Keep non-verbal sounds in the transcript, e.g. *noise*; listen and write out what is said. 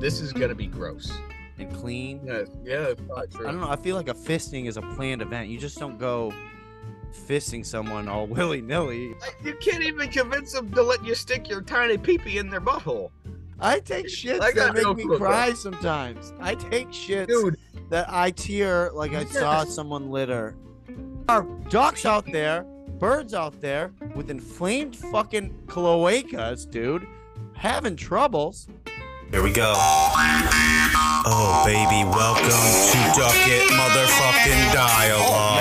this is gonna be gross. and clean. Yeah, yeah, true. I don't know. I feel like a fisting is a planned event. You just don't go fisting someone all *laughs* willy nilly. You can't even convince them to let you stick your tiny peepee in their butthole, I take *laughs* shits I that no make me clue, bro. cry sometimes. I take shits dude. that I tear like I saw someone litter. There are ducks out there, birds out there with inflamed fucking cloacas, dude, having troubles. Here we go. Oh, baby, welcome to Duck It Motherfucking Dialogue.